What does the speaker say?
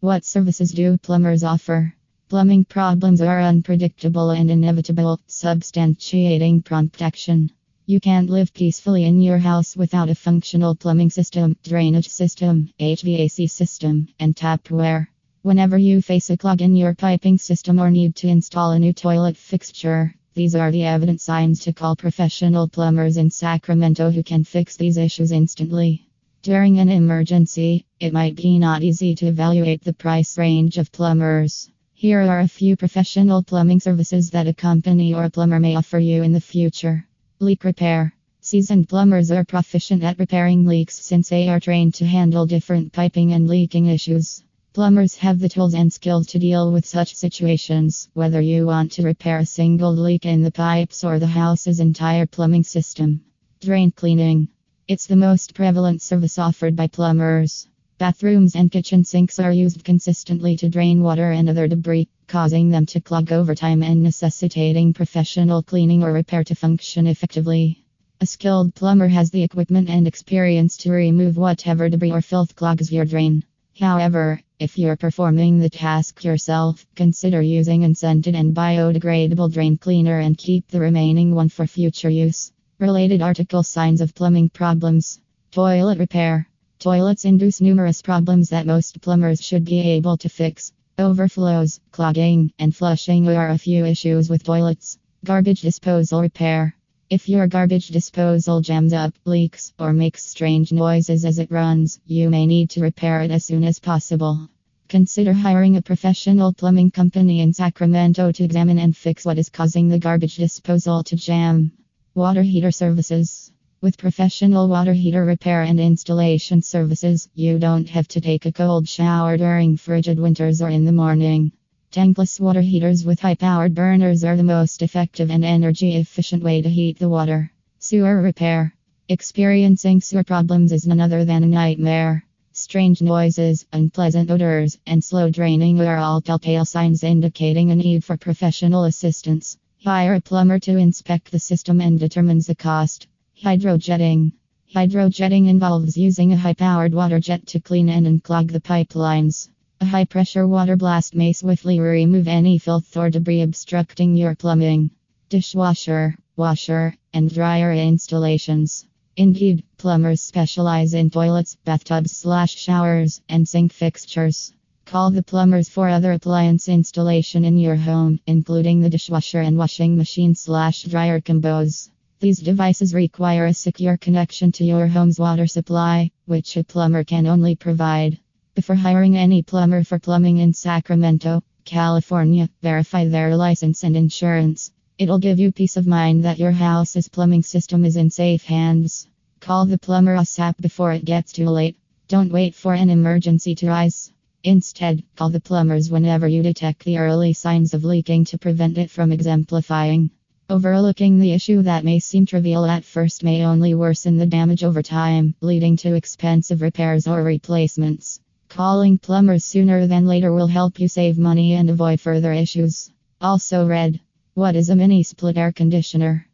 What services do plumbers offer? Plumbing problems are unpredictable and inevitable, substantiating prompt action. You can't live peacefully in your house without a functional plumbing system, drainage system, HVAC system, and tapware. Whenever you face a clog in your piping system or need to install a new toilet fixture, these are the evident signs to call professional plumbers in Sacramento who can fix these issues instantly. During an emergency, it might be not easy to evaluate the price range of plumbers. Here are a few professional plumbing services that a company or a plumber may offer you in the future. Leak repair. Seasoned plumbers are proficient at repairing leaks since they are trained to handle different piping and leaking issues. Plumbers have the tools and skills to deal with such situations, whether you want to repair a single leak in the pipes or the house's entire plumbing system. Drain cleaning. It's the most prevalent service offered by plumbers. Bathrooms and kitchen sinks are used consistently to drain water and other debris, causing them to clog over time and necessitating professional cleaning or repair to function effectively. A skilled plumber has the equipment and experience to remove whatever debris or filth clogs your drain. However, if you're performing the task yourself, consider using unscented and biodegradable drain cleaner and keep the remaining one for future use. Related article Signs of plumbing problems Toilet repair Toilets induce numerous problems that most plumbers should be able to fix. Overflows, clogging, and flushing are a few issues with toilets. Garbage disposal repair. If your garbage disposal jams up, leaks, or makes strange noises as it runs, you may need to repair it as soon as possible. Consider hiring a professional plumbing company in Sacramento to examine and fix what is causing the garbage disposal to jam. Water heater services. With professional water heater repair and installation services, you don't have to take a cold shower during frigid winters or in the morning. Tankless water heaters with high powered burners are the most effective and energy efficient way to heat the water. Sewer repair. Experiencing sewer problems is none other than a nightmare. Strange noises, unpleasant odors, and slow draining are all telltale signs indicating a need for professional assistance. Hire a plumber to inspect the system and determines the cost. Hydrojetting. Hydrojetting involves using a high powered water jet to clean and unclog the pipelines. A high pressure water blast may swiftly remove any filth or debris obstructing your plumbing. Dishwasher, washer, and dryer installations. Indeed, plumbers specialize in toilets, bathtubs, slash showers, and sink fixtures. Call the plumbers for other appliance installation in your home, including the dishwasher and washing machine slash dryer combos. These devices require a secure connection to your home's water supply, which a plumber can only provide. Before hiring any plumber for plumbing in Sacramento, California, verify their license and insurance. It'll give you peace of mind that your house's plumbing system is in safe hands. Call the plumber ASAP before it gets too late. Don't wait for an emergency to rise. Instead, call the plumbers whenever you detect the early signs of leaking to prevent it from exemplifying. Overlooking the issue that may seem trivial at first may only worsen the damage over time, leading to expensive repairs or replacements. Calling plumbers sooner than later will help you save money and avoid further issues. Also, read What is a mini split air conditioner?